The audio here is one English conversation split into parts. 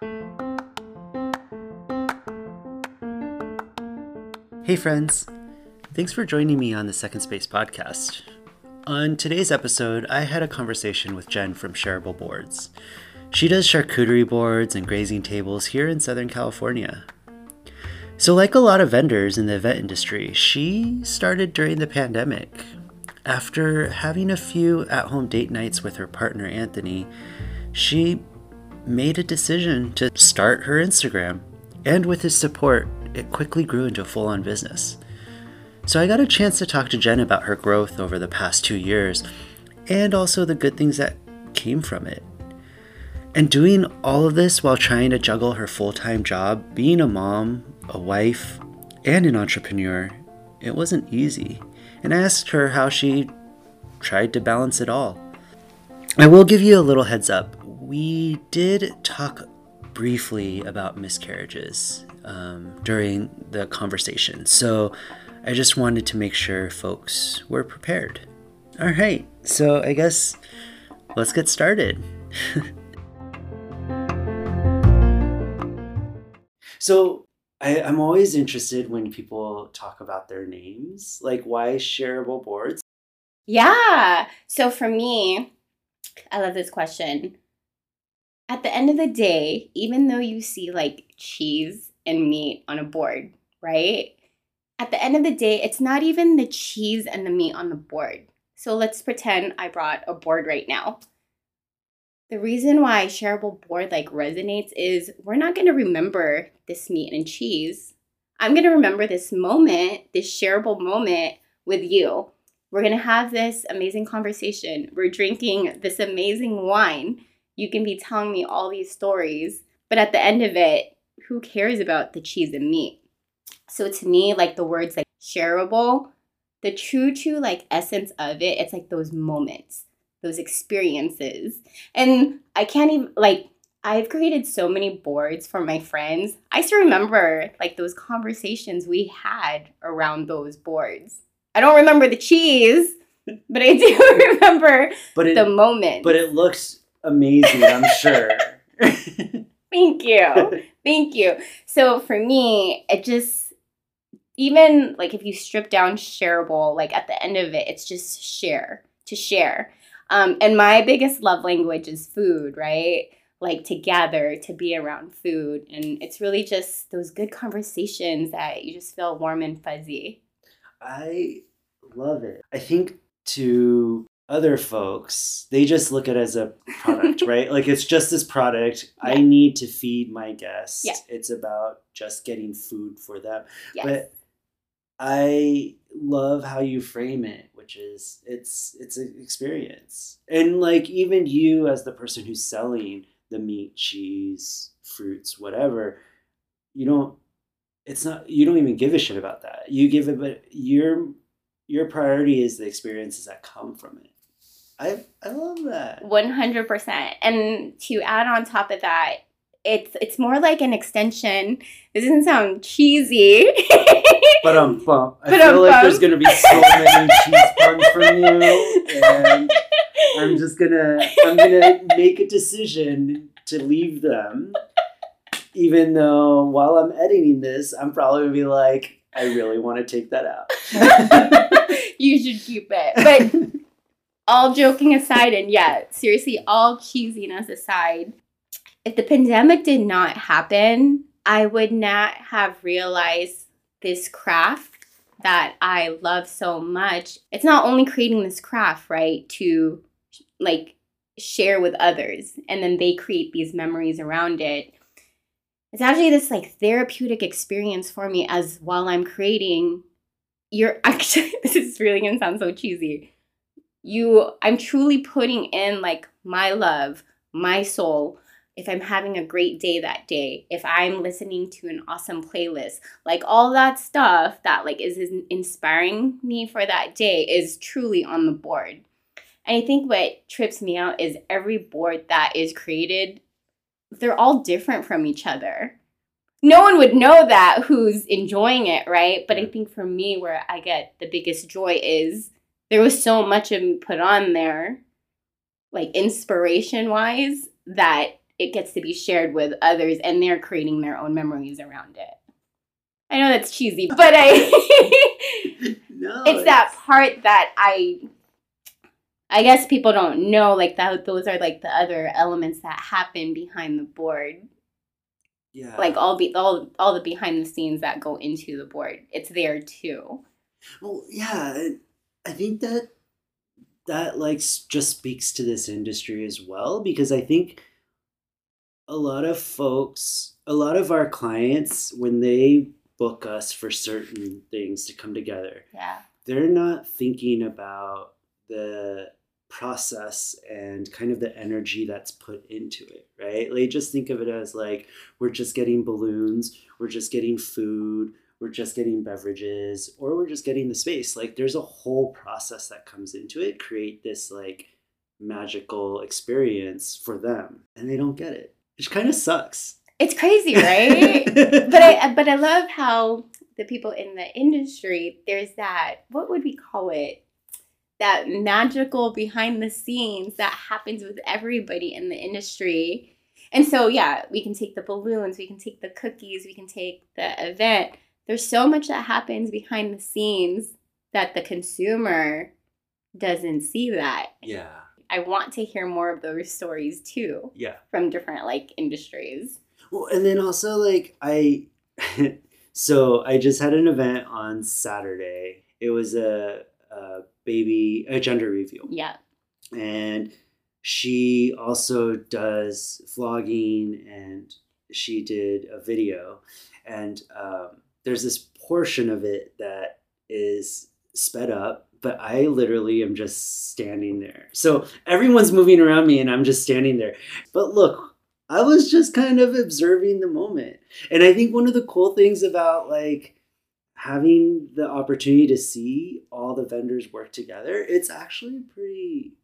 Hey, friends. Thanks for joining me on the Second Space podcast. On today's episode, I had a conversation with Jenn from Shareable Boards. She does charcuterie boards and grazing tables here in Southern California. So, like a lot of vendors in the event industry, she started during the pandemic. After having a few at home date nights with her partner Anthony, she made a decision to start her Instagram. And with his support, it quickly grew into a full on business. So I got a chance to talk to Jenn about her growth over the past two years and also the good things that came from it. And doing all of this while trying to juggle her full time job, being a mom, a wife, and an entrepreneur, it wasn't easy. And I asked her how she tried to balance it all. I will give you a little heads up. We did talk briefly about miscarriages um, during the conversation. So I just wanted to make sure folks were prepared. All right, so I guess let's get started. so I, am always interested when people talk about their names, like why shareable boards? Yeah. So for me, I love this question. At the end of the day, even though you see like cheese and meat on a board, right? At the end of the day, it's not even the cheese and the meat on the board. So let's pretend I brought a board right now. The reason why shareable board like resonates is we're not going to remember this meat and cheese. I'm going to remember this moment, this shareable moment with you. We're going to have this amazing conversation. We're drinking this amazing wine. You can be telling me all these stories, but at the end of it, who cares about the cheese and meat? So to me, like the words like shareable, the true, true like essence of it, it's like those moments, those experiences. And I can't even like I've created so many boards for my friends. I still remember like those conversations we had around those boards. I don't remember the cheese, but I do remember but it, the moment. But it looks amazing, I'm sure. Thank you. Thank you. So for me, it just even like if you strip down shareable, like at the end of it, it's just share to share. Um, and my biggest love language is food, right? Like to gather, to be around food. And it's really just those good conversations that you just feel warm and fuzzy. I love it. I think to other folks, they just look at it as a product, right? Like it's just this product. Yeah. I need to feed my guests. Yeah. It's about just getting food for them. Yes. But I love how you frame it, which is it's it's an experience. And like even you as the person who's selling the meat, cheese, fruits, whatever, you don't it's not you don't even give a shit about that. You give it but your your priority is the experiences that come from it. I I love that. One hundred percent. And to add on top of that, it's it's more like an extension. This doesn't sound cheesy. but um, bump. I but feel like there's gonna be so many cheese puns from you, and I'm just gonna I'm gonna make a decision to leave them. Even though while I'm editing this, I'm probably gonna be like, I really want to take that out. you should keep it, but all joking aside, and yeah, seriously, all cheesiness aside, if the pandemic did not happen, I would not have realized this craft that I love so much. It's not only creating this craft, right, to like share with others and then they create these memories around it. It's actually this like therapeutic experience for me as while I'm creating, you're actually, this is really gonna sound so cheesy you i'm truly putting in like my love my soul if i'm having a great day that day if i'm listening to an awesome playlist like all that stuff that like is inspiring me for that day is truly on the board. And i think what trips me out is every board that is created they're all different from each other. No one would know that who's enjoying it right? But i think for me where i get the biggest joy is there was so much of put on there, like inspiration wise, that it gets to be shared with others and they're creating their own memories around it. I know that's cheesy, but I no, it's that part that I I guess people don't know like that those are like the other elements that happen behind the board. yeah. Like all be all all the behind the scenes that go into the board. It's there too. Well, yeah, I- think that that like just speaks to this industry as well because I think a lot of folks, a lot of our clients, when they book us for certain things to come together, Yeah. they're not thinking about the process and kind of the energy that's put into it, right? They just think of it as like we're just getting balloons, we're just getting food, we're just getting beverages, or we're just getting the space. Like there's a whole process that comes into it, create this like magical experience for them, and they don't get it. Which kind of sucks. It's crazy, right? but I but I love how the people in the industry there's that what would we call it that magical behind the scenes that happens with everybody in the industry. And so yeah, we can take the balloons, we can take the cookies, we can take the event. There's so much that happens behind the scenes that the consumer doesn't see that. yeah, I want to hear more of those stories too yeah. from different like industries. Well, and then also like I, so I just had an event on Saturday. It was a, a baby a gender reveal, Yeah. and she also does vlogging, and she did a video, and um, there's this portion of it that is sped up. But I literally am just standing there. So everyone's moving around me, and I'm just standing there. But look, I was just kind of observing the moment. And I think one of the cool things about like having the opportunity to see all the vendors work together, it's actually pretty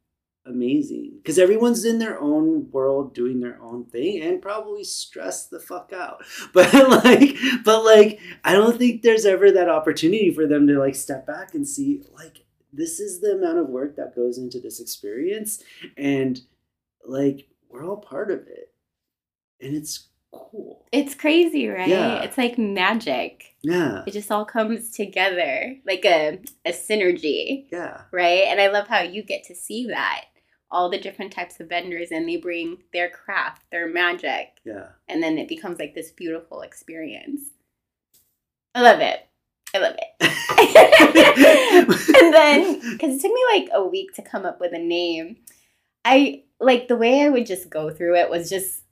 amazing because everyone's in their own world doing their own thing and probably stressed the fuck out. But like but like I don't think there's ever that opportunity for them to like step back and see like this is the amount of work that goes into this experience and like we're all part of it and it's cool It's crazy, right? Yeah. It's like magic. yeah It just all comes together like a, a synergy, yeah right? And I love how you get to see that. All the different types of vendors, and they bring their craft, their magic, yeah and then it becomes like this beautiful experience. I love it. I love it. and then, because it took me like a week to come up with a name, I like the way I would just go through it was just,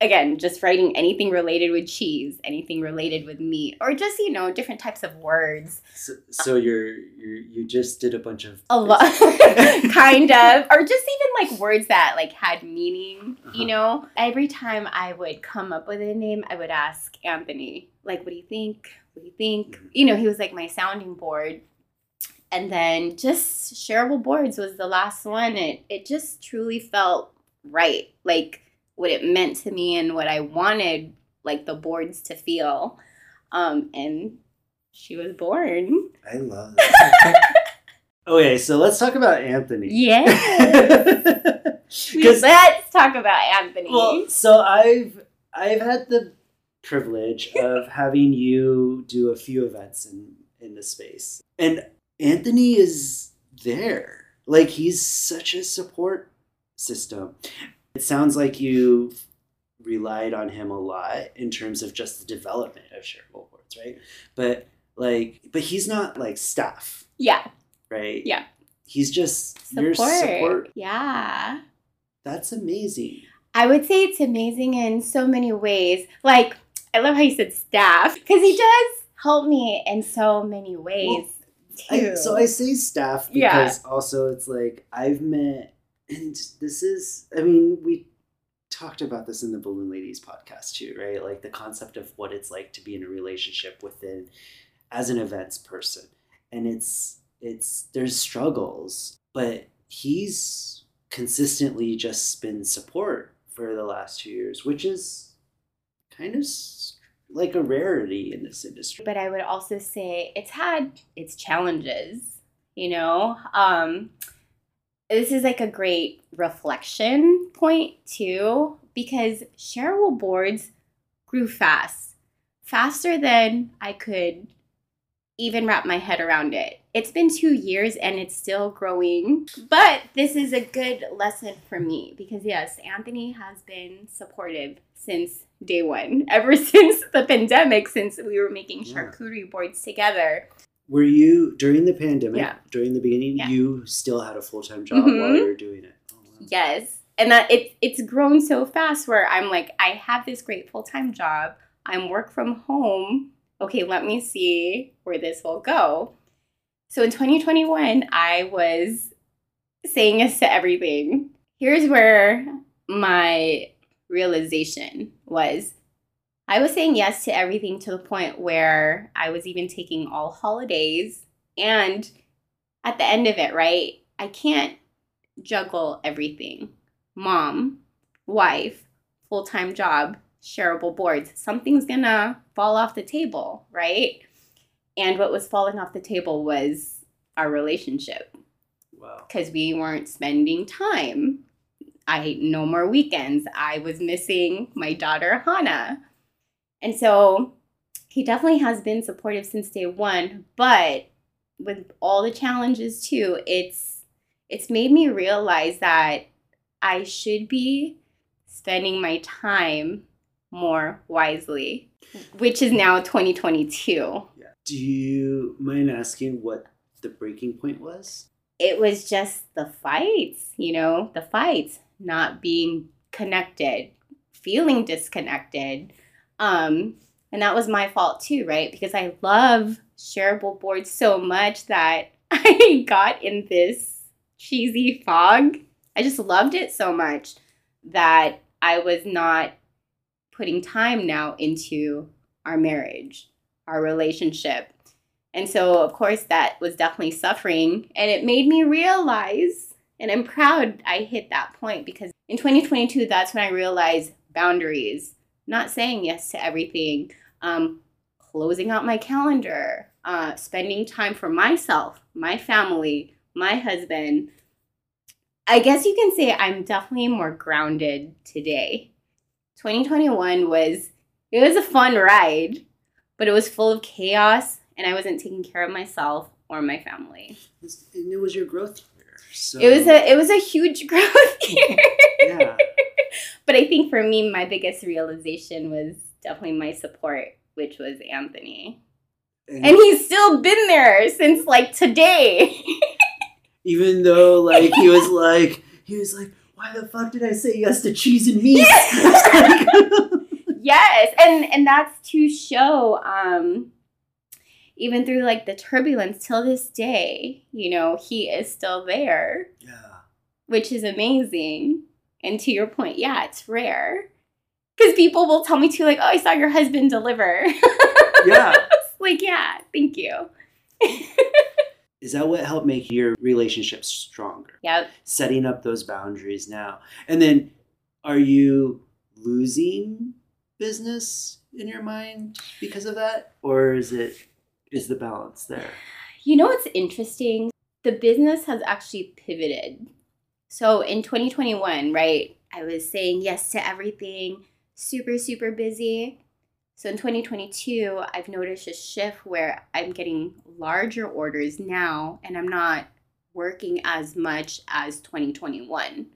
again, just writing anything related with cheese, anything related with meat, or just, you know, different types of words. so, so you're you you just did a bunch of A lot, kind of, or just even like words that like had meaning, Uh-huh. you know? Every time I would come up with a name, I would ask Anthony, like, what do you think? What do you think? Mhm. You know, he was like my sounding board. And then just shareable boards was the last one. It it just truly felt right. Like what it meant to me and what I wanted like the boards to feel. Um and she was born. I love that. okay, so let's talk about Anthony. Yeah. Let's talk about Anthony. well, so I've I've had the privilege of having you do a few events in in the space, and Anthony is there. Like he's such a support system. It sounds like you relied on him a lot in terms of just the development of shareable boards, right? But like, but he's not like staff, yeah. right? Yeah. He's just Support. your support. Yeah. That's amazing. I would say it's amazing in so many ways. Like, I love how you said staff because he does help me in so many ways too. I, so I say staff Yeah. because also it's like I've met, and this is, I mean, we talked about this in the Balloon Ladies podcast too, right? Like the concept of what it's like to be in a relationship within as an events person, and it's it's there's struggles, but he's consistently just been support for the last two years, which is kind of like a rarity in this industry. but I would also say it's had its challenges, you know. Um this is like a great reflection point too, because shareable boards grew fast, faster than I could even wrap my head around it. It's been two years and it's still growing. But this is a good lesson for me because, yes, Anthony has been supportive since day one, ever since the pandemic, since we were making charcuterie boards together. Were you during the pandemic? Yeah. During the beginning, Yeah. you still had a full time job Mhm. while you were doing it. Oh, wow. Yes. And that it, it's grown so fast where I'm like, I have this great full time job. I'm work from home. Okay, let me see where this will go. So in 2021, I was saying yes to everything. Here's where my realization was I was saying yes to everything to the point where I was even taking all holidays. And at the end of it, right, I can't juggle everything mom, wife, full time job, shareable boards. Something's gonna fall off the table, right? And what was falling off the table was our relationship Wow. because we weren't spending time. I no more weekends. I was missing my daughter Hannah. And so he definitely has been supportive since day one, but with all the challenges too, it's it's made me realize that I should be spending my time more wisely, which is now 2022. Yeah. Do you mind asking what the breaking point was? it was just the fights, you know, the fights, not being connected, feeling disconnected. Um, and that was my fault too, right? Because I love shareable boards so much that I got in this cheesy fog. I just loved it so much that I was not putting time now into our marriage, our relationship. And so, of course, that was definitely suffering. And it made me realize, and I'm proud I hit that point because in 2022, that's when I realized boundaries, not saying yes to everything, um, closing out my calendar, uh, spending time for myself, my family, my husband. I guess you can say I'm definitely more grounded today. 2021 was it was a fun ride, but it was full of chaos and I wasn't taking care of myself or my family. And it was your growth. So It was a it was a huge growth year. yeah. but I think for me my biggest realization was definitely my support, which was Anthony. And, And he's still been there since like today. even though like he was like he was like, why the fuck did I say yes to cheese and meat? yes, and and that's to show um even through like the turbulence till this day, you know, he is still there. yeah. which is amazing. And to your point, yeah, it's rare. Because people will tell me too, like, oh, I saw your husband deliver. Yeah. Like, yeah, thank you. Is that what helped make your relationship stronger? Yep. Setting up those boundaries now. And then are you losing business in your mind because of that? Or is it is the balance there? You know what's interesting? The business has actually pivoted. So in 2021, right, I was saying yes to everything, super, super busy. So in 2022, I've noticed a shift where I'm getting larger orders now and I'm not working as much as 2021.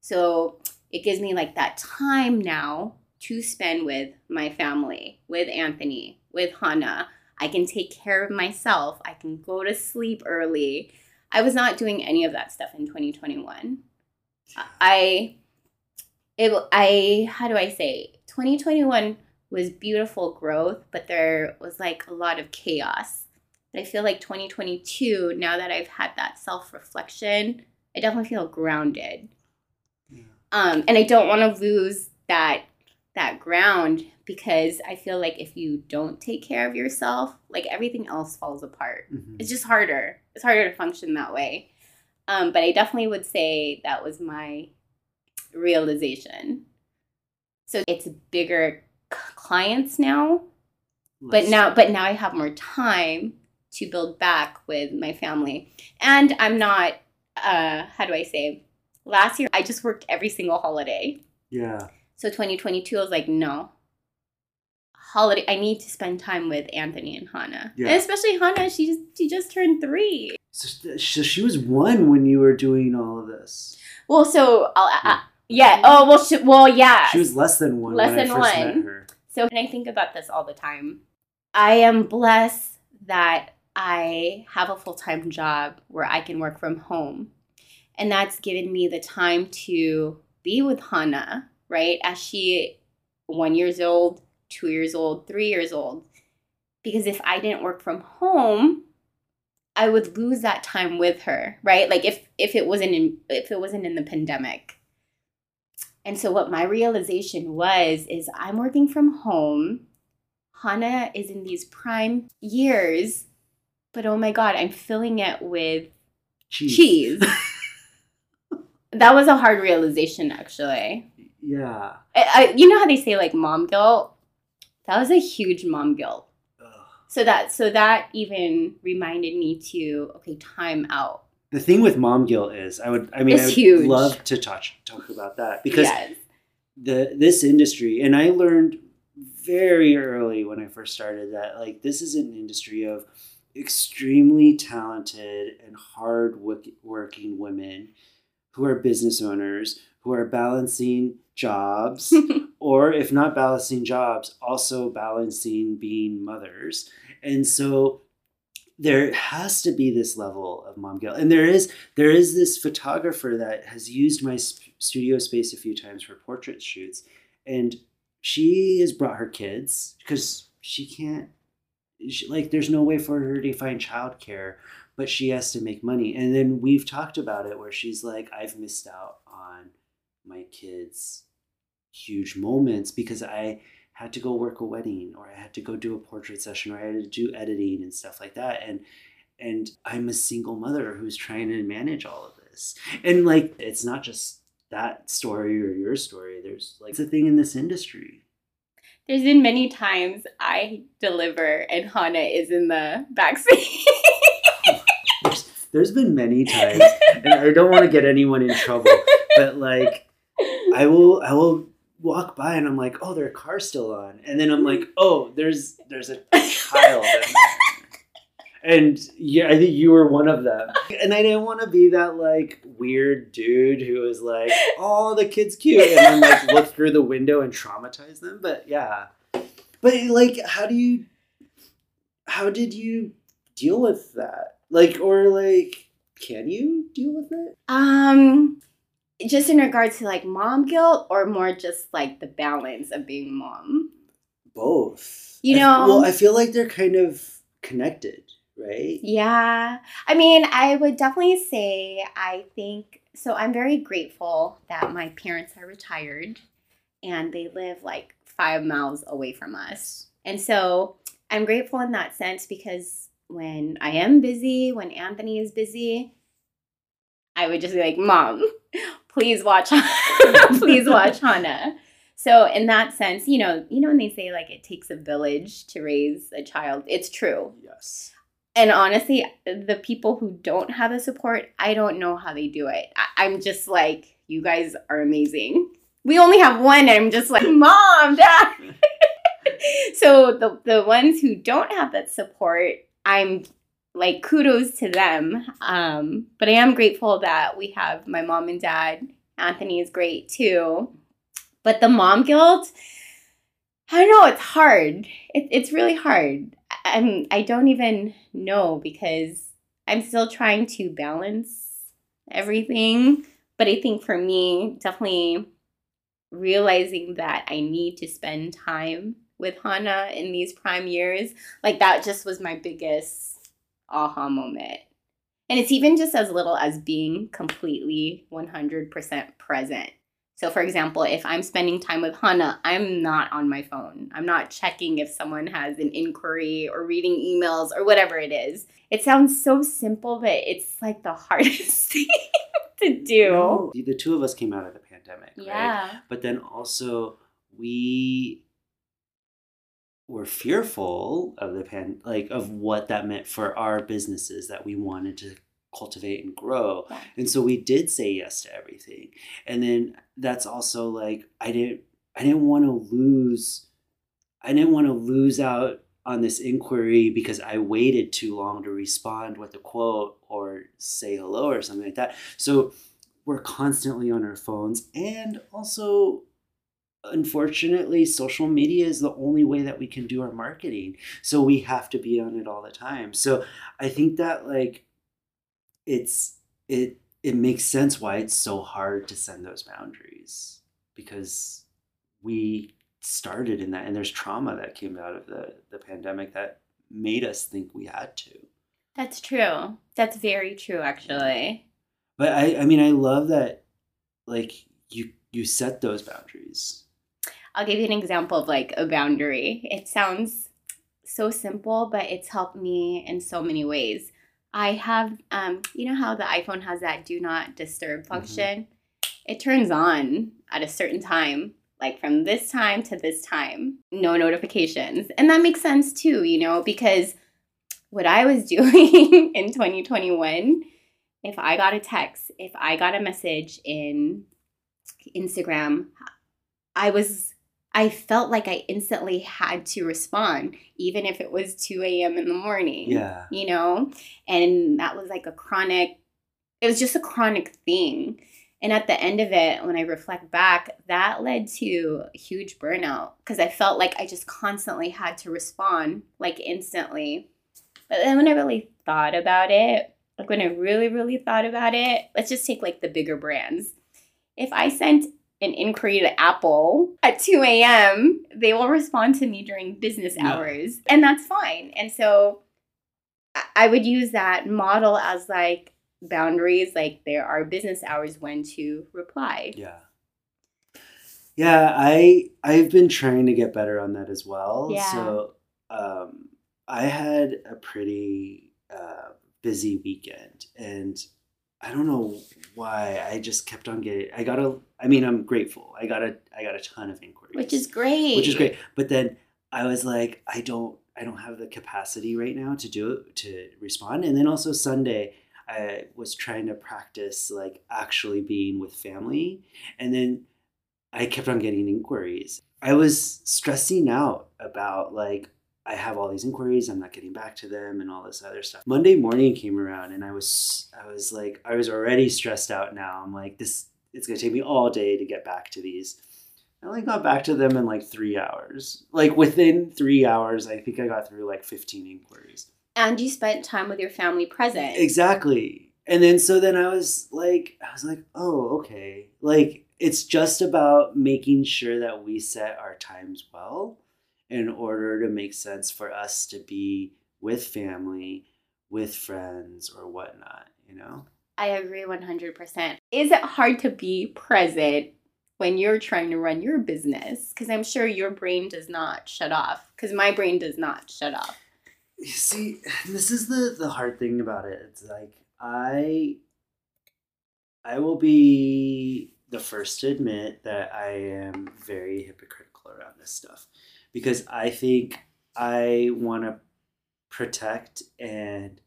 So it gives me like that time now to spend with my family, with Anthony, with Hannah. I can take care of myself. I can go to sleep early. I was not doing any of that stuff in 2021. I it I how do I say 2021 was beautiful growth, but there was like a lot of chaos. But I feel like 2022, now that I've had that self-reflection, I definitely feel grounded. Yeah. Um, and I don't want to lose that that ground because I feel like if you don't take care of yourself, like everything else falls apart. Mhm. It's just harder. It's harder to function that way. Um, but I definitely would say that was my realization. So it's bigger clients now, but now but now I have more time to build back with my family. And I'm not uh, how do I say? Last year, I just worked every single holiday. Yeah. So 2022, I was like, no. Holiday, I need to spend time with Anthony and Hannah. Yeah. And especially Hannah, she just, she just turned three. So, so she was one when you were doing all of this. Well, so I'll, Yeah. uh, yeah. Oh, well, she, well, yeah. She was less than one Less when I than first one. met her. So, and I think about this all the time. I am blessed that I have a full time job where I can work from home. And that's given me the time to be with Hannah, right? As she one years old, two years old, three years old. Because if I didn't work from home, I would lose that time with her, right? Like if if it wasn't in if it wasn't in the pandemic. And so what my realization was is I'm working from home. Hannah is in these prime years, but oh my god, I'm filling it with Cheese. cheese. that was a hard realization actually. Yeah. I, I, you know how they say like mom guilt? That was a huge mom guilt. Ugh. So that so that even reminded me to okay, time out. The thing with mom guilt is, I would, I mean, It's I would huge. love to talk talk about that because yes. the this industry, and I learned very early when I first started that like this is an industry of extremely talented and hard working women who are business owners who are balancing jobs or if not balancing jobs also balancing being mothers. And so there has to be this level of mom guilt. And there is there is this photographer that has used my sp- studio space a few times for portrait shoots. And she has brought her kids because she can't she, like there's no way for her to find childcare but she has to make money. And then we've talked about it where she's like i've missed out on my kids huge moments because i had to go work a wedding or i had to go do a portrait session or i had to do editing and stuff like that. And and i'm a single mother who's trying to manage all of this. And like it's not just that story or your story. There's like it's a thing in this industry. There's been many times I deliver and Hannah is in the backseat. there's, there's been many times and i don't want to get anyone in trouble but like i will i will walk by and i'm like oh their car's still on. And then i'm like oh there's there's a child. And yeah i think you were one of them. And i didn't want to be that like weird dude who was like oh the kid's cute. And then like look through the window and traumatize them but yeah. But like how do you how did you deal with that? Like or like can you deal with it? Um just in regards to like mom guilt or more just like the balance of being mom. both You I- know- well um i feel like they're kind of connected right Yeah. I mean, I would definitely say I think so I'm very grateful that my parents are retired and they live like 5 miles away from us. And so I'm grateful in that sense because when I am busy, when Anthony is busy, I would just be like, "Mom, please watch please watch Hannah." So in that sense, you know, you know when they say like it takes a village to raise a child, it's true yes and honestly, the people who don't have the support, I don't know how they do it. I- I'm just like, you guys are amazing. We only have one, and I'm just like, mom, dad. so the the ones who don't have that support, I'm like kudos to them. Um, but I am grateful that we have my mom and dad. Anthony is great too. But the mom guilt, I know, it's hard. It, it's really hard. I'm I don't even know because I'm still trying to balance everything. But I think for me, definitely realizing that I need to spend time with Hannah in these prime years, like that just was my biggest aha moment. And it's even just as little as being completely 100% present. So, for example, if I'm spending time with Hannah, I'm not on my phone. I'm not checking if someone has an inquiry or reading emails or whatever it is. It sounds so simple, but it's like the hardest thing to do. No, the two of us came out of the pandemic right Yeah. but then also we were fearful of the pan like of what that meant for our businesses that we wanted to cultivate and grow. And so we did say yes to everything. And then that's also like I didn't I didn't want to lose I didn't want to lose out on this inquiry because I waited too long to respond with a quote or say hello or something like that. So we're constantly on our phones and also unfortunately social media is the only way that we can do our marketing so we have to be on it all the time so i think that like it's it it makes sense why it's so hard to send those boundaries because we started in that and there's trauma that came out of the the pandemic that made us think we had to That's true. That's very true, actually. but i i mean i love that like you you set those boundaries I'll give you an example of like a boundary. It sounds so simple, but it's helped me in so many ways. I have, um, you know how the iPhone has that do not disturb function? It turns on at a certain time, like from this time to this time, no notifications. And that makes sense too, you know, because what I was doing in 2021, if I got a text, if I got a message in Instagram, I was I felt like I instantly had to respond, even if it was 2 a.m. in the morning. yeah You know? And that was like a chronic, it was just a chronic thing. And at the end of it, when I reflect back, that led to huge burnout because I felt like I just constantly had to respond, like instantly. But then when I really thought about it, like when I really, really thought about it, let's just take like the bigger brands. If I sent an inquiry to Apple at 2 a.m., they will respond to me during business Yeah. hours. And that's fine. And so I- I would use that model as like boundaries, like there are business hours when to reply. Yeah. Yeah, I I've been trying to get better on that as well. Yeah. So um I had a pretty uh busy weekend and I don't know why I just kept on getting I got a I mean I'm grateful. I got a I got a ton of inquiries. Which is great. which is great. But then I was like, I don't, I don't have the capacity right now to do it to respond. And then also Sunday, I was trying to practice like actually being with family, and then I kept on getting inquiries. I was stressing out about like I have all these inquiries, I'm not getting back to them, and all this other stuff. Monday morning came around, and I was, I was like, I was already stressed out. Now I'm like, this, it's gonna take me all day to get back to these. I only got back to them in like three hours. Like within three hours, I think I got through like 15 inquiries. and you spent time with your family present. Exactly. And then so then I was like, I was like, oh, okay. Like it's just about making sure that we set our times well in order to make sense for us to be with family, with friends, or whatnot, you know? I agree 100%. Is it hard to be present when you're trying to run your business? Because I'm sure your brain does not shut off. Because my brain does not shut off. You see, this is the the hard thing about it. It's like I I will be the first to admit that I am very hypocritical around this stuff because I think I want to protect and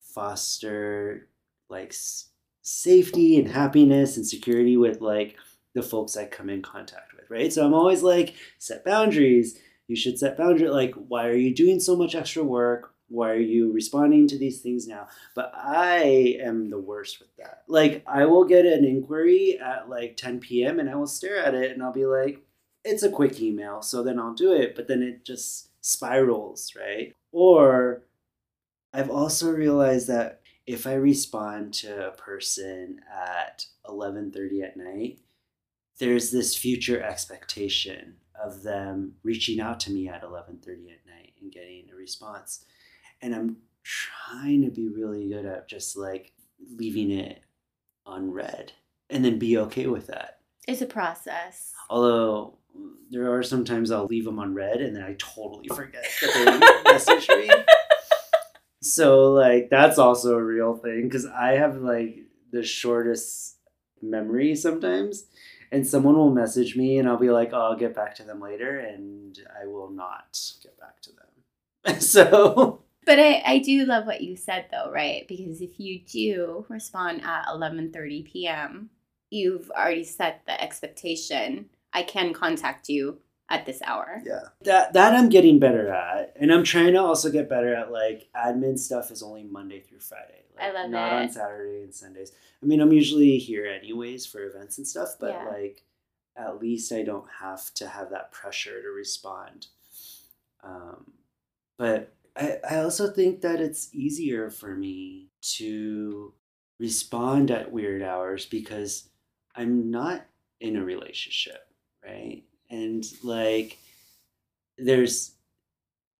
foster like s- safety and happiness and security with like the folks I come in contact with, right? So I'm always like set boundaries. You should set boundaries. like why are you doing so much extra work? Why are you responding to these things now? But I am the worst with that. Like I will get an inquiry at like 10 p.m. and I will stare at it and I'll be like, it's a quick email, so then I'll do it. But then it just spirals, right? Or I've also realized that if I respond to a person at 11:30 at night, there's this future expectation of them reaching out to me at 11:30 at night and getting a response. And I'm trying to be really good at just like leaving it unread and then be okay with that. It's a process. Although there are sometimes I'll leave them unread and then I totally forget that they messaged me. So like that's also a real thing because I have like the shortest memory sometimes, and someone will message me and I'll be like, "Oh, I'll get back to them later," and I will not get back to them. so But I, I do love what you said though, right? Because if you do respond at 11:30 p.m., you've already set the expectation. I can contact you at this hour. Yeah. That that I'm getting better at. And I'm trying to also get better at like admin stuff is only Monday through Friday. Like, I love not it. on Saturday and Sundays. I mean, I'm usually here anyways for events and stuff, but Yeah. like at least I don't have to have that pressure to respond. Um, but I, I also think that it's easier for me to respond at weird hours because I'm not in a relationship, right? And like there's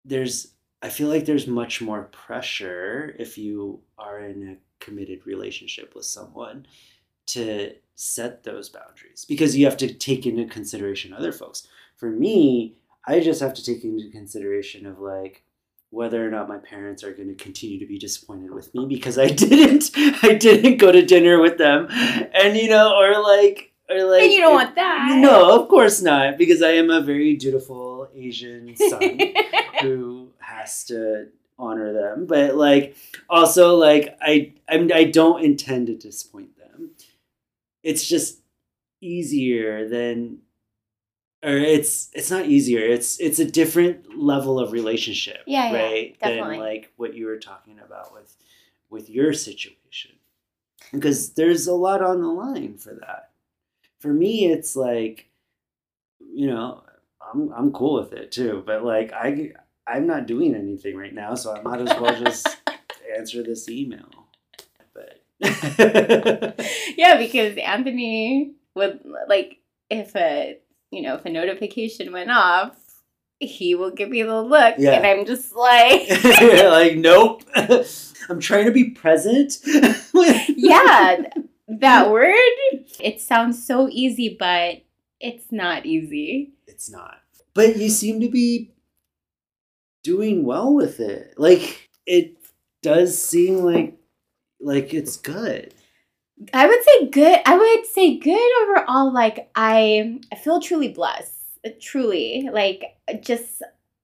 there's I feel like there's much more pressure if you are in a committed relationship with someone to set those boundaries because you have to take into consideration other folks. For me, I just have to take into consideration of like whether or not my parents are going to continue to be disappointed with me because I didn't I didn't go to dinner with them and you know or like or like and you don't if- want that. no, of course not, because I am a very dutiful Asian son who has to honor them. But like, also like, I I'm, I don't intend to disappoint them. It's just easier than, or it's it's not easier. It's it's a different level of relationship, Yeah, yeah, right? definitely. Than like what you were talking about with with your situation, because there's a lot on the line for that for me it's like you know i'm i'm cool with it too but like i i'm not doing anything right now so i might as well just answer this email but yeah, because Anthony would like if a you know if a notification went off, he will give me the look, Yeah. and I'm just like, like nope i'm trying to be present yeah, that mm. word. It sounds so easy, but it's not easy. it's not but you seem to be doing well with it like it does seem like like it's good I would say good. I would say good overall. Like I, I feel truly blessed. Truly, like just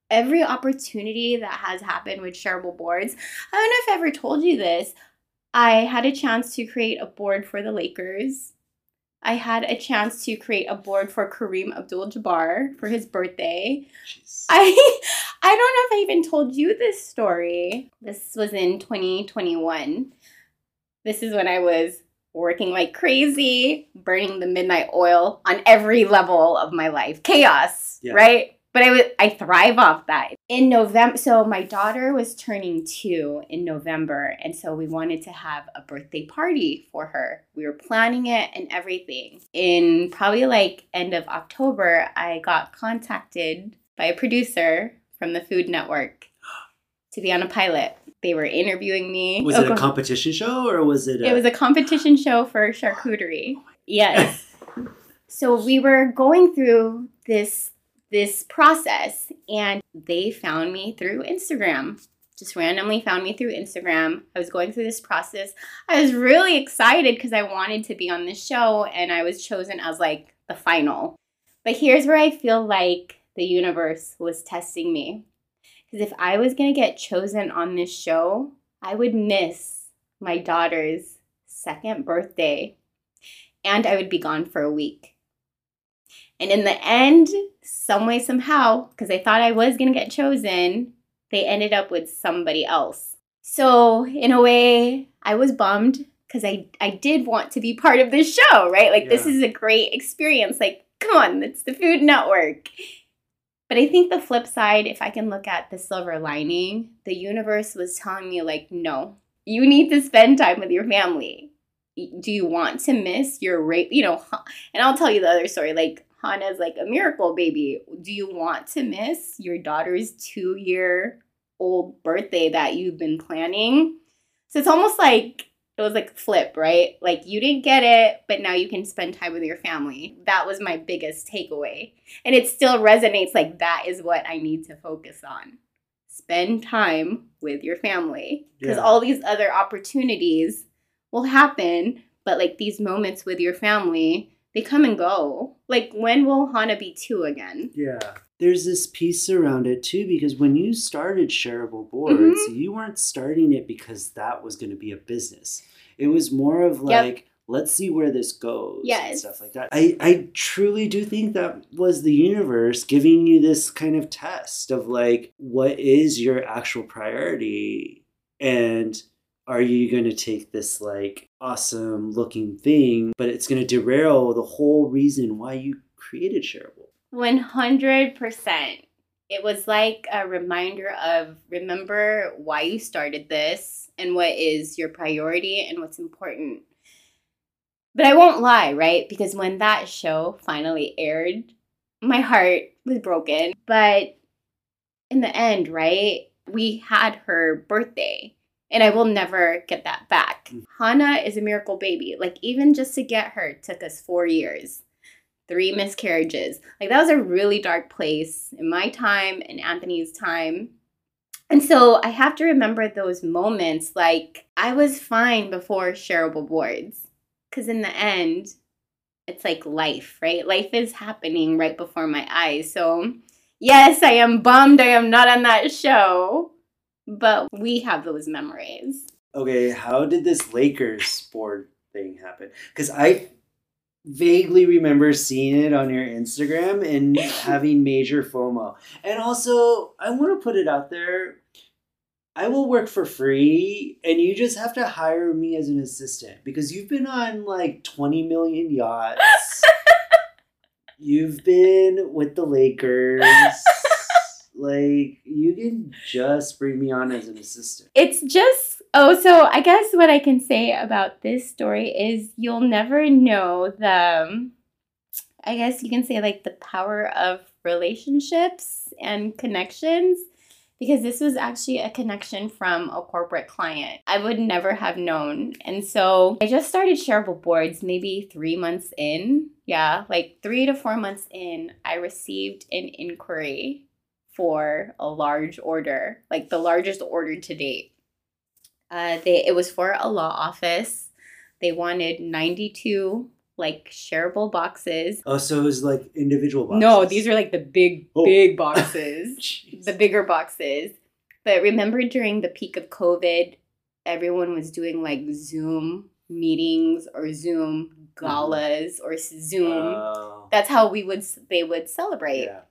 every opportunity that has happened with shareable boards. I don't know if I ever told you this. I had a chance to create a board for the Lakers. I had a chance to create a board for Kareem Abdul-Jabbar for his birthday. Jeez. I I don't know if I even told you this story. This was in 2021. This is when I was working like crazy, burning the midnight oil on every level of my life. Chaos, Yeah. right? But I was I thrive off that. In November, so my daughter was turning 2 in November, and so we wanted to have a birthday party for her. We were planning it and everything. In probably like end of October, I got contacted by a producer from the Food Network to be on a pilot. They were interviewing me. Was it a competition show or was it? A, It was a competition show for charcuterie. Oh yes. so we were going through this this process and they found me through Instagram. Just randomly found me through Instagram. I was going through this process. I was really excited because I wanted to be on this show and I was chosen as like the final. But here's where I feel like the universe was testing me. Because if I was going to get chosen on this show, I would miss my daughter's second birthday and I would be gone for a week. And in the end, some way, somehow, because I thought I was going to get chosen, they ended up with somebody else. So, in a way, I was bummed because I, I did want to be part of this show, right? Like, this is a great experience. Like, come on, it's the Food Network. But I think the flip side, if I can look at the silver lining, the universe was telling me, like, no, you need to spend time with your family. Do you want to miss your rape? You know, and I'll tell you the other story. Like, Hannah's like a miracle baby. Do you want to miss your daughter's two year old birthday that you've been planning? So it's almost like it was like a flip, right? Like you didn't get it, but now you can spend time with your family. That was my biggest takeaway. And it still resonates like that is what I need to focus on. Spend time with your family. Because Yeah. all these other opportunities will happen, but like these moments with your family, they come and go. Like when will Hannah be two again? Yeah. there's this piece around it too because when you started shareable boards Mhm. you weren't starting it because that was going to be a business it was more of Yep. like let's see where this goes and stuff like that I, I truly do think that was the universe giving you this kind of test of like what is your actual priority and are you going to take this like awesome looking thing but it's going to derail the whole reason why you created shareable 100%. It was like a reminder of remember why you started this and what is your priority and what's important. But I won't lie, right? Because when that show finally aired, my heart was broken. But in the end, right, we had her birthday. And I will never get that back. Mm. Hannah is a miracle baby. Like, even just to get her took us four years three miscarriages. Like that was a really dark place in my time and Anthony's time. And so I have to remember those moments like I was fine before shareable boards. Cause in the end, it's like life, right? Life is happening right before my eyes. So yes, I am bummed I am not on that show. But we have those memories. okay how did this lakers board thing happen? Because i vaguely remember seeing it on your instagram and having major fomo. And also i want to put it out there i will work for free and you just have to hire me as an assistant because you've been on like 20 million yachts. You've been with the lakers like you can just bring me on as an assistant It's just oh, so I guess what I can say about this story is you'll never know the um, I guess you can say like the power of relationships and connections because this was actually a connection from a corporate client. I would never have known. And so I just started shareable boards maybe 3 months in. Yeah, like 3 to 4 months in, I received an inquiry for a large order, like the largest order to date. Uh, they it was for a law office. They wanted 92 like shareable boxes. Oh, so it was like individual boxes. No, these are like the big Oh. big boxes. The bigger boxes. But remember during the peak of COVID, everyone was doing like Zoom meetings or Zoom galas or Zoom. Oh. That's how we would they would celebrate. yeah.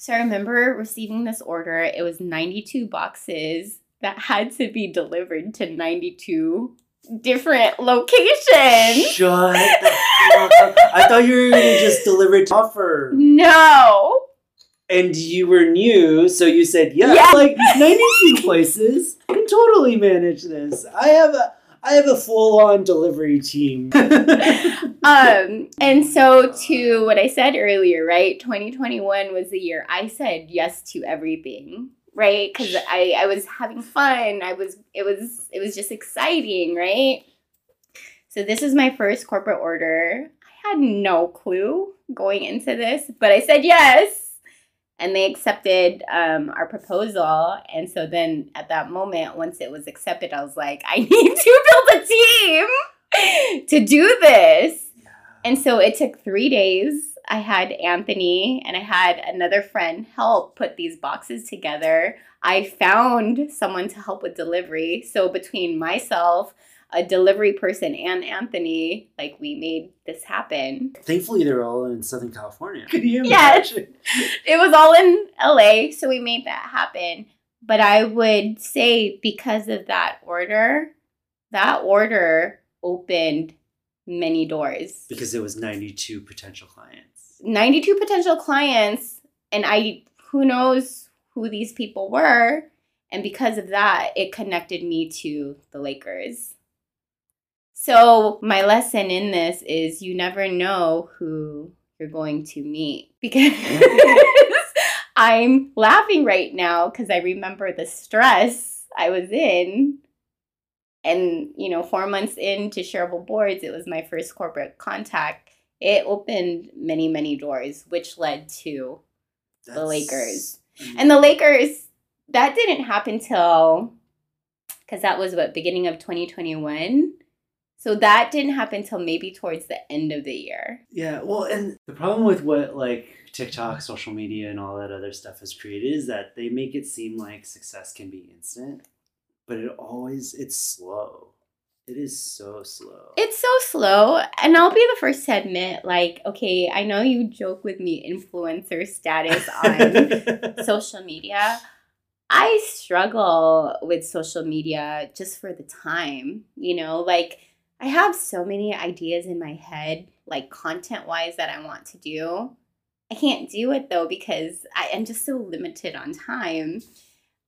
So I remember receiving this order. It was 92 boxes that had to be delivered to 92 different locations. Shut the fuck up. I thought you were gonna just deliver it to offer. No. And you were new, so you said yeah. Yeah. Like 92 places. I can totally manage this. I have a I have a full on delivery team. Um, and so to what I said earlier, right? 2021 was the year I said yes to everything, right? Because I, I was having fun. I was it was it was just exciting, right? So this is my first corporate order. I had no clue going into this, but I said yes. And they accepted um, our proposal. And so then at that moment, once it was accepted, I was like, I need to build a team to do this. And so it took three days. I had Anthony and I had another friend help put these boxes together. I found someone to help with delivery. So between myself, a delivery person, and Anthony, like we made this happen. Thankfully, they're all in Southern California. Can you Yes. imagine? It was all in LA, so we made that happen. But I would say because of that order, that order opened many doors. Because it was 92 potential clients. 92 potential clients and I who knows who these people were and because of that it connected me to the Lakers. So my lesson in this is you never know who you're going to meet because I'm laughing right now cuz I remember the stress I was in. And you know 4 months into shareable boards it was my first corporate contact. It opened many many doors which led to the That's- lakers. And the lakers that didn't happen till because that was what beginning of 2021 so that didn't happen till maybe towards the end of the year Yeah, well, and the problem with what like TikTok, social media, and all that other stuff has created is that they make it seem like success can be instant, but it always it's slow. It is so slow. It's so slow, and I'll be the first to admit, like, okay, I know you joke with me influencer status on social media. I struggle with social media just for the time, you know, like I have so many ideas in my head, like content wise, that I want to do. I can't do it though because I am just so limited on time.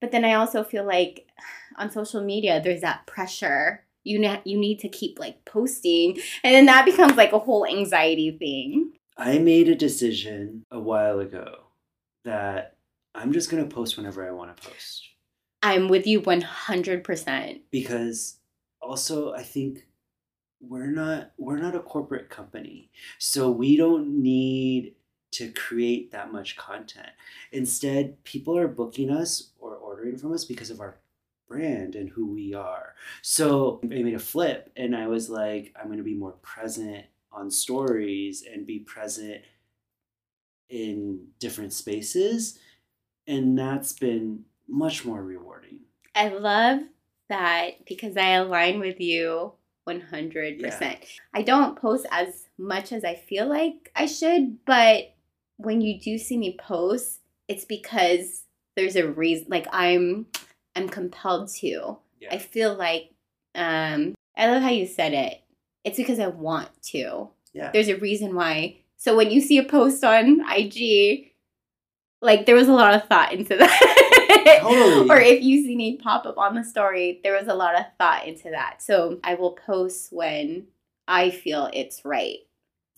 But then I also feel like on social media, there's that pressure. You ne- you need to keep like posting, and then that becomes like a whole anxiety thing. I made a decision a while ago that I'm just going to post whenever I want to post. I'm with you 100%. Because also I think we're not we're not a corporate company. So we don't need to create that much content. Instead, people are booking us or ordering from us because of our brand and who we are. So I made a flip and I was like, I'm going to be more present on stories and be present in different spaces. And that's been much more rewarding. I love that because I align with you 100%. Yeah. I don't post as much as I feel like I should, but when you do see me post, it's because there's a reason like I'm I'm compelled to. Yeah. I feel like um I love how you said it. It's because I want to. Yeah. There's a reason why. So when you see a post on IG, like there was a lot of thought into that. Totally. or if you see me pop up on the story, there was a lot of thought into that. So I will post when I feel it's right.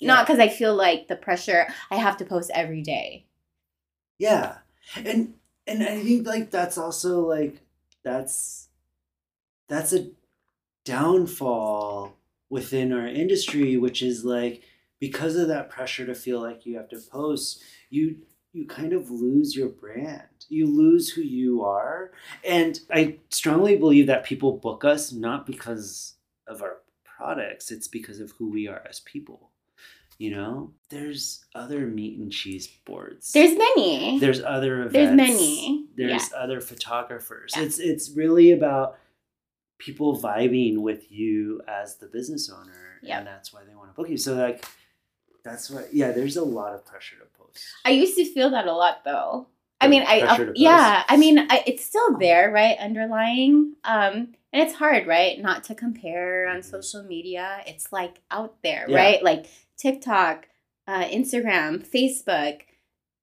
Not because I feel like the pressure I have to post every day. Yeah. And and I think like that's also like that's that's a downfall within our industry which is like because of that pressure to feel like you have to post you you kind of lose your brand you lose who you are and i strongly believe that people book us not because of our products it's because of who we are as people you know there's other meat and cheese boards There's many. there's other events There's many. there's other photographers Yeah. it's it's really about people vibing with you as the business owner Yep. and that's why they want to book you so like that's why yeah there's a lot of pressure to post I used to feel that a lot though. I mean, I uh, yeah. I mean, I, it's still there, right? Underlying, um, and it's hard, right? Not to compare on Mhm. social media. It's like out there, Yeah. right? Like TikTok, uh, Instagram, Facebook.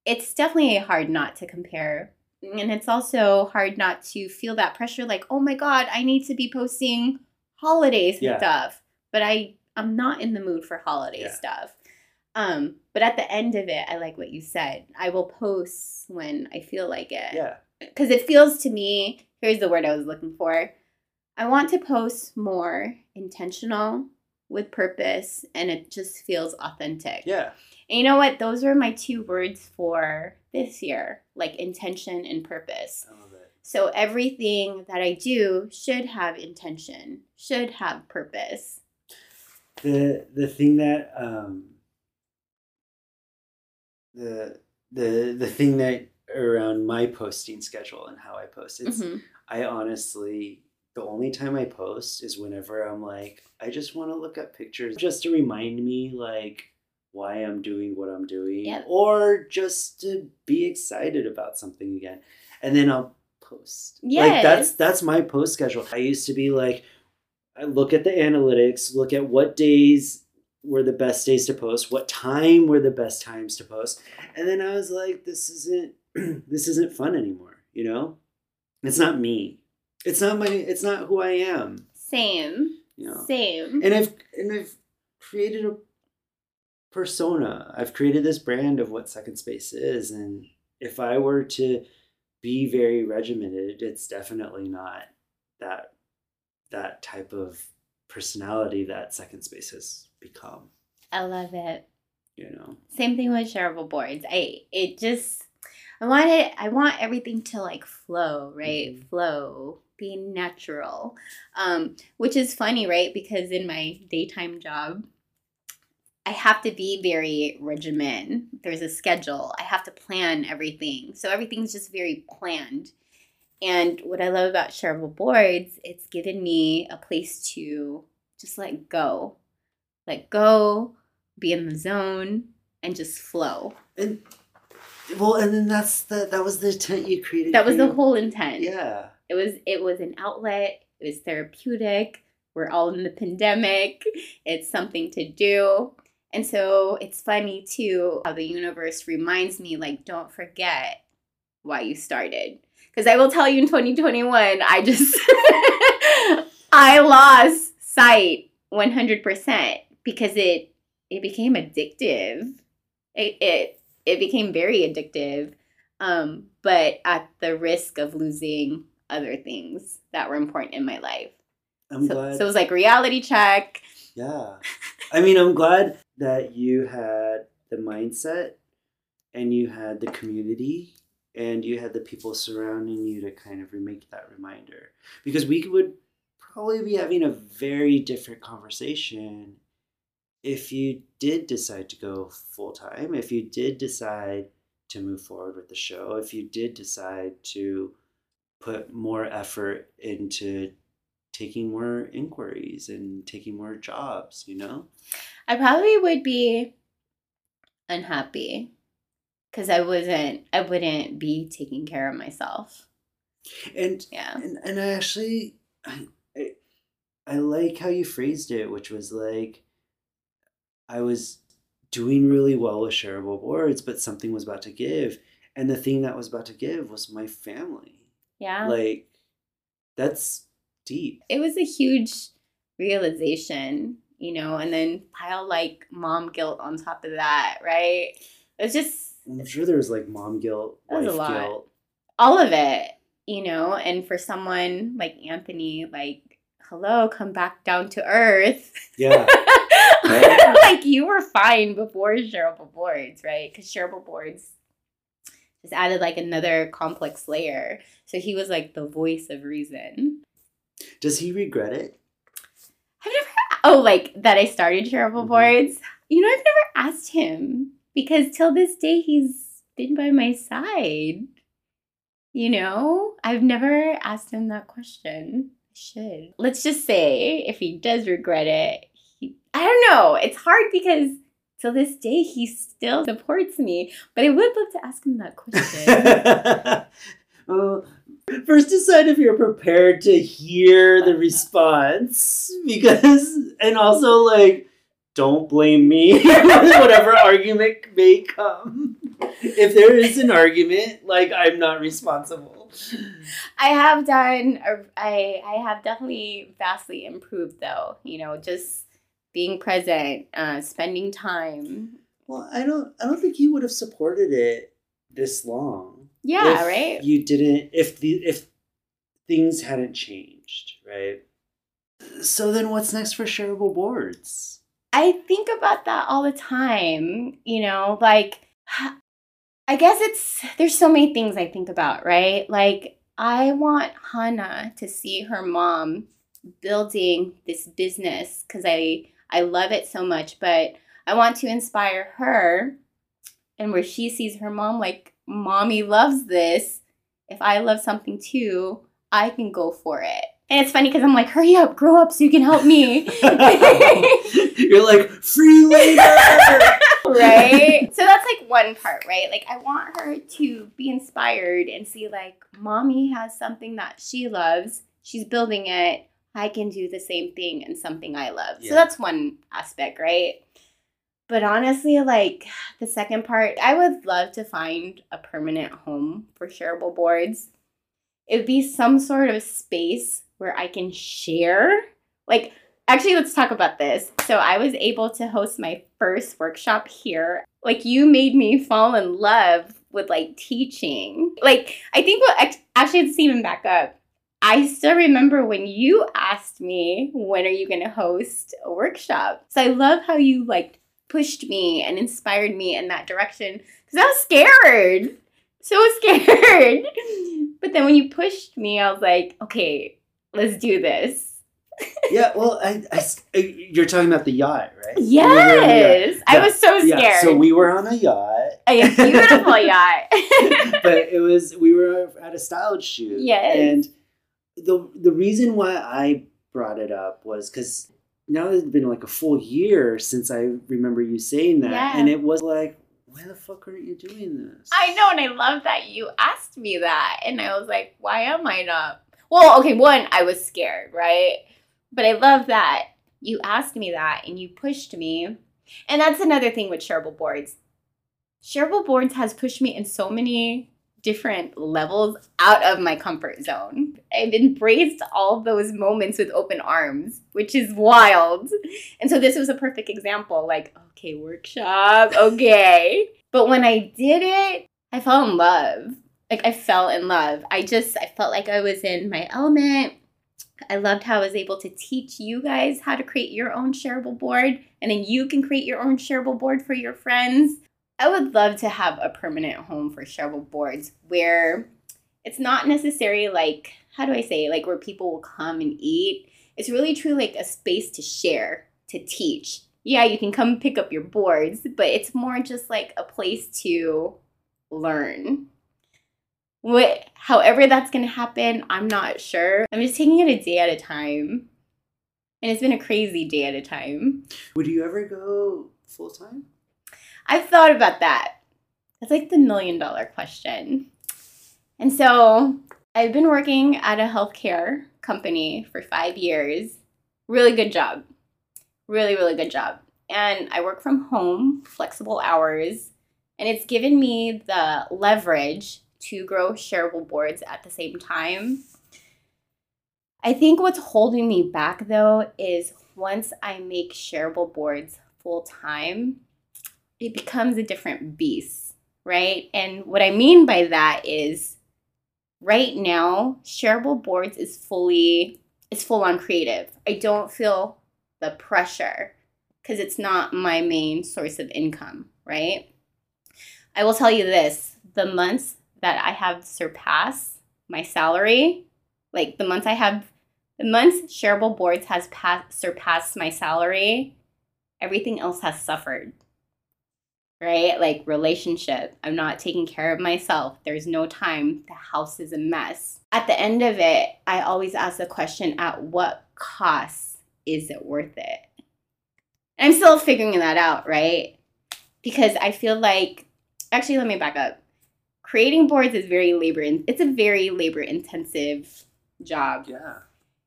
It's definitely hard not to compare, and it's also hard not to feel that pressure. Like, oh my god, I need to be posting holidays and Yeah. stuff, but I I'm not in the mood for holiday Yeah. stuff. Um, but at the end of it, I like what you said. I will post when I feel like it. yeah Because it feels to me, here's the word I was looking for. I want to post more intentional with purpose and it just feels authentic. yeah And you know what? Those are my two words for this year like intention and purpose. i love it So everything that I do should have intention, should have purpose. the the thing that um the the the thing that around my posting schedule and how I post it's Mhm. I honestly the only time I post is whenever I'm like I just want to look at pictures just to remind me like why I'm doing what I'm doing Yep. or just to be excited about something again and then I'll post like that's that's my post schedule I used to be like I look at the analytics, look at what days were the best days to post, what time were the best times to post, and then I was like, this isn't this isn't fun anymore. You know, it's not me. It's not my. It's not who I am. Same. You know, Same. and I've and I've created a persona. I've created this brand of what Second Space is, and if I were to be very regimented, it's definitely not that that type of personality that Second Space has become. I love it. You know, Same thing with shareable boards. I it just I want it I want everything to like flow, right? Mhm. Flow, be natural. Um, which is funny, right? Because in my daytime job, I have to be very regimen. There's a schedule. I have to plan everything. So everything's just very planned. And what I love about shareable boards, it's given me a place to just let go. Let go, be in the zone, and just flow. And well, and then that's the that was the intent you created. That was the whole intent. Yeah. It was it was an outlet. It was therapeutic. We're all in the pandemic. It's something to do. And so it's funny too how the universe reminds me like don't forget why you started. Cuz I will tell you in 2021 I just I lost sight 100% because it it became addictive. It it it became very addictive. Um, but at the risk of losing other things that were important in my life. I'm so, glad. so it was like reality check. yeah. I mean, I'm glad that you had the mindset and you had the community and you had the people surrounding you to kind of make that reminder. Because we would probably be having a very different conversation if you did decide to go full time, if you did decide to move forward with the show, if you did decide to put more effort into taking more inquiries and taking more jobs, you know? I probably would be unhappy because I wasn't, I wouldn't be taking care of myself. And Yeah. and, and I actually I, I I like how you phrased it, which was like I was doing really well with shareable boards, but something was about to give. And the thing that was about to give was my family. Yeah. Like that's deep. it was a huge realization, you know, and then pile like mom guilt on top of that, right? It's just I'm sure there was like mom guilt, That was a wife lot. guilt. all of it, you know, and for someone like Anthony, like, hello, come back down to earth. Yeah. like you were fine before shareable boards, right? Because shareable boards just added like another complex layer. So he was like the voice of reason. Does he regret it? I've never, oh, like that I started shareable Mhm. boards. You know, I've never asked him because till this day he's been by my side. You know, I've never asked him that question. I should. Let's just say if he does regret it, I don't know. It's hard because till this day he still supports me, but I would love to ask him that question. well, first decide if you're prepared to hear the uh-huh. response because and also like don't blame me whatever argument may come if there is an argument like i'm not responsible I have done. I I have definitely vastly improved, though. You know, just being present, uh, spending time. well i don't i don't think you would have supported it this long Yeah, if right. you didn't if the if things hadn't changed right so then what's next for shareable boards I think about that all the time. You know, like I guess it's there's so many things I think about, right? Like I want Hannah to see her mom building this business because I I love it so much, but I want to inspire her and where she sees her mom like mommy loves this. If I love something too, I can go for it. And it's funny because I'm like, hurry up, grow up so you can help me. You're like free labor. right? so that's like one part, right? Like I want her to be inspired and see like mommy has something that she loves. She's building it. I can do the same thing and something I love. Yeah. So that's one aspect, right? But honestly, like the second part, I would love to find a permanent home for shareable boards. It would be some sort of space where I can share. Like, actually, let's talk about this. So, I was able to host my first workshop here. Like, you made me fall in love with like teaching. Like, I think what actually, let's even back up. I still remember when you asked me, when are you going to host a workshop? So, I love how you like pushed me and inspired me in that direction because I was scared. So scared. But then when you pushed me, I was like, okay, let's do this. yeah, well, I, I uh, you're talking about the yacht, right? We on the yacht. Yes. I Yeah. was so scared. Yeah, so we were on a yacht. a beautiful yacht. but it was we were at a style shoot. Yes. And the the reason why I brought it up was because now it's been like a full year since I remember you saying that, Yeah. and it was like, why the fuck aren't you doing this? I know, and I love that you asked me that. And I was like, why am I not? Well, okay, one, I was scared, right? But I love that you asked me that and you pushed me. And that's another thing with shareable boards. Shareable boards has pushed me in so many different levels out of my comfort zone. I've embraced all those moments with open arms, which is wild. And so this was a perfect example like, okay, workshop, okay. But when I did it, I fell in love. Like I fell in love. I just I felt like I was in my element. I loved how I was able to teach you guys how to create your own shareable board and then you can create your own shareable board for your friends. I would love to have a permanent home for shareable boards where it's not necessarily like how do I say like where people will come and eat. It's really true like a space to share, to teach. Yeah, you can come pick up your boards, but it's more just like a place to learn. What however that's to happen, I'm not sure. I'm just taking it a day at a time. And it's been a crazy day at a time. Would you ever go full time? I've thought about that. That's like the million dollar question. And so I've been working at a healthcare company for five years. Really good job. Really, really good job. And I work from home, flexible hours, and it's given me the leverage to grow shareable boards at the same time. I think what's holding me back though is once I make shareable boards full time, it becomes a different beast, right? And what I mean by that is right now, shareable boards is fully is full on creative. I don't feel the pressure because it's not my main source of income, right? I will tell you this, the months that I have surpassed my salary, like the months I have the months shareable boards has passed surpassed my salary, everything else has suffered right? Like relationship. I'm not taking care of myself. There's no time. The house is a mess. At the end of it, I always ask the question at what cost is it worth it? And I'm still figuring that out, right? Because I feel like actually let me back up. Creating boards is very labor in, it's a very labor intensive job. Yeah,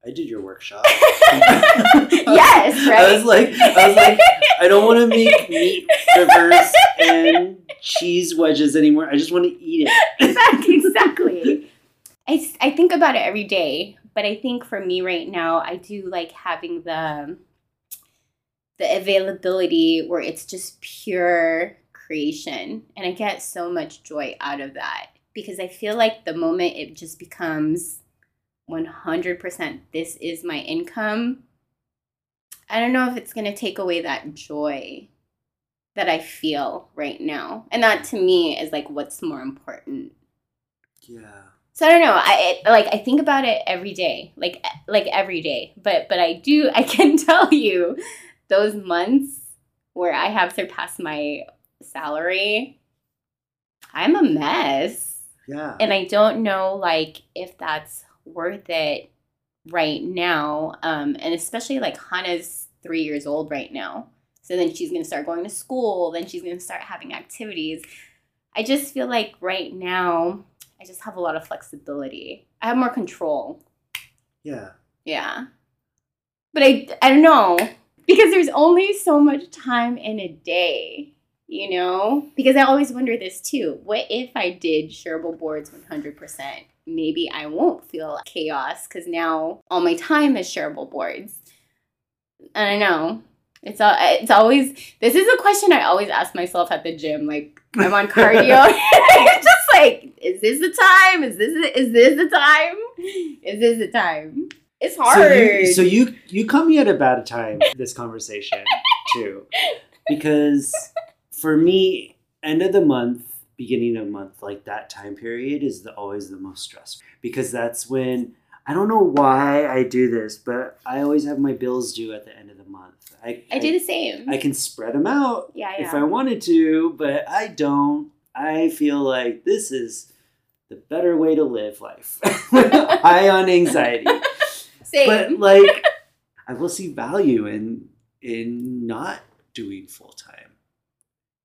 I did your workshop. yes, right? I was like, I was like, I don't want to make meat rivers and cheese wedges anymore. I just want to eat it. exactly. exactly. I, I think about it every day, but I think for me right now, I do like having the the availability where it's just pure creation, and I get so much joy out of that because I feel like the moment it just becomes 100% this is my income, I don't know if it's going to take away that joy that I feel right now. And that to me is like what's more important. Yeah. So I don't know. I it, like I think about it every day, like like every day. But but I do I can tell you those months where I have surpassed my salary, I'm a mess. Yeah. And I don't know like if that's worth it right now. Um and especially like Hannah's 3 years old right now. So then she's going to start going to school, then she's going to start having activities. I just feel like right now I just have a lot of flexibility. I have more control. yeah. Yeah. But I I don't know because there's only so much time in a day, you know? Because I always wonder this too. What if I did shareable boards 100%? Maybe I won't feel chaos cuz now all my time is shareable boards. I don't know. It's all, it's always this is a question I always ask myself at the gym like I'm on cardio. it's just like, is this the time? Is this is this the time? Is this the time? It's hard. So you, so you you caught me at a bad time this conversation too, because for me, end of the month, beginning of month, like that time period is the, always the most stressful because that's when I don't know why I do this, but I always have my bills due at the end of the month. I, I do the same. I can spread them out yeah, yeah. if I wanted to, but I don't. I feel like this is the better way to live life. High on anxiety. Same. But like I will see value in in not doing full time.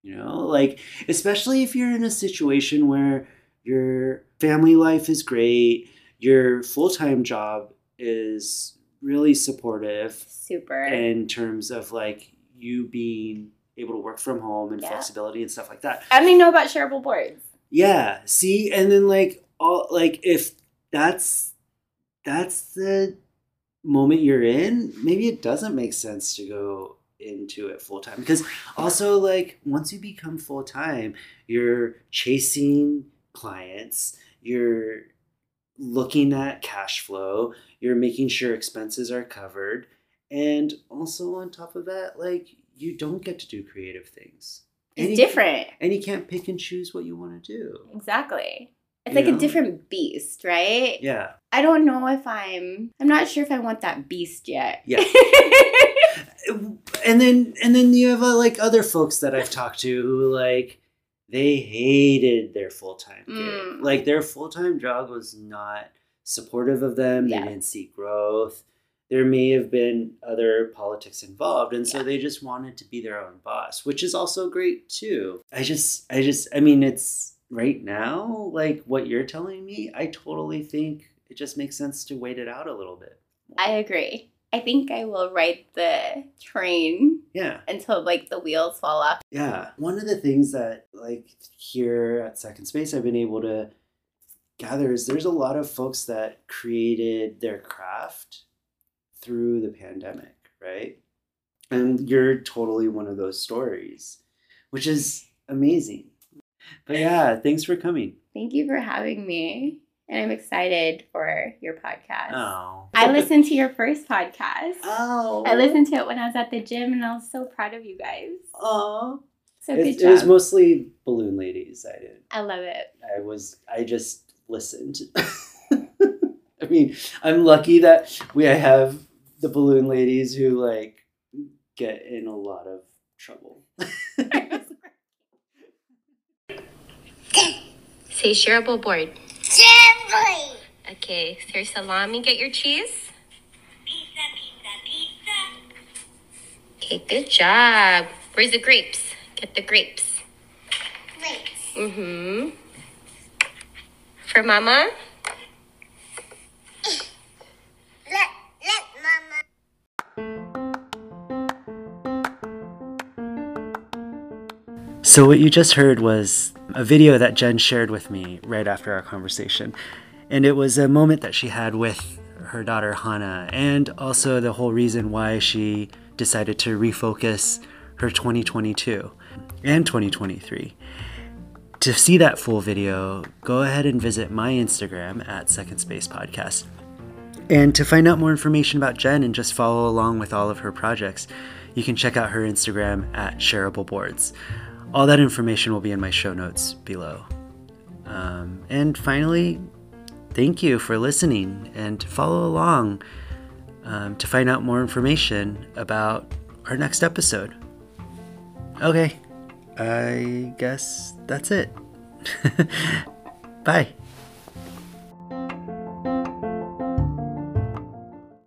You know, like especially if you're in a situation where your family life is great, your full-time job is really supportive Super. in terms of like you being able to work from home and Yeah. flexibility and stuff like that. I don't know about shareable boards. Yeah, see, and then like all like if that's that's the moment you're in, maybe it doesn't make sense to go into it full time because also like once you become full time, you're chasing clients, you're looking at cash flow, you're making sure expenses are covered, and also on top of that, like you don't get to do creative things. It's different. and you can't pick and choose what you want to do. Exactly. It's You like know? a different beast, right? Yeah. I don't know if I'm I'm not sure if I want that beast yet. Yeah. And then and then you have uh, like other folks that I've talked to who like they hated their full-time gig. Mm. Like their full-time job was not supportive of them. Yeah. They didn't see growth. There may have been other politics involved and so Yeah. they just wanted to be their own boss, which is also great too. I just I just I mean it's right now like what you're telling me, I totally think it just makes sense to wait it out a little bit. I agree. I think I will ride the train Yeah. until like the wheels fall off. Yeah. One of the things that, like, here at Second Space, I've been able to gather is there's a lot of folks that created their craft through the pandemic, right? And you're totally one of those stories, which is amazing. But yeah, thanks for coming. Thank you for having me. And I'm excited for your podcast. Oh. I listened to your first podcast. Oh. I listened to it when I was at the gym and I was so proud of you guys. Oh. So It, good it was mostly balloon ladies. I did. I love it. I was I just listened. I mean, I'm lucky that we have the balloon ladies who like get in a lot of trouble. Say shareable board. Jeffrey. Okay, here's salami. Get your cheese. Pizza, pizza, pizza. Okay, good job. Where's the grapes? Get the grapes. Wait. Mm-hmm. For mama? So what you just heard was a video that Jenn shared with me right after our conversation. And it was a moment that she had with her daughter Hannah and also the whole reason why she decided to refocus her 2022 and 2023. To see that full video, go ahead and visit my Instagram at Second Space Podcast. And to find out more information about Jenn and just follow along with all of her projects, you can check out her Instagram at Shareable Boards. All that information will be in my show notes below. Um, and finally, thank you for listening and to follow along um, to find out more information about our next episode. Okay, I guess that's it. Bye.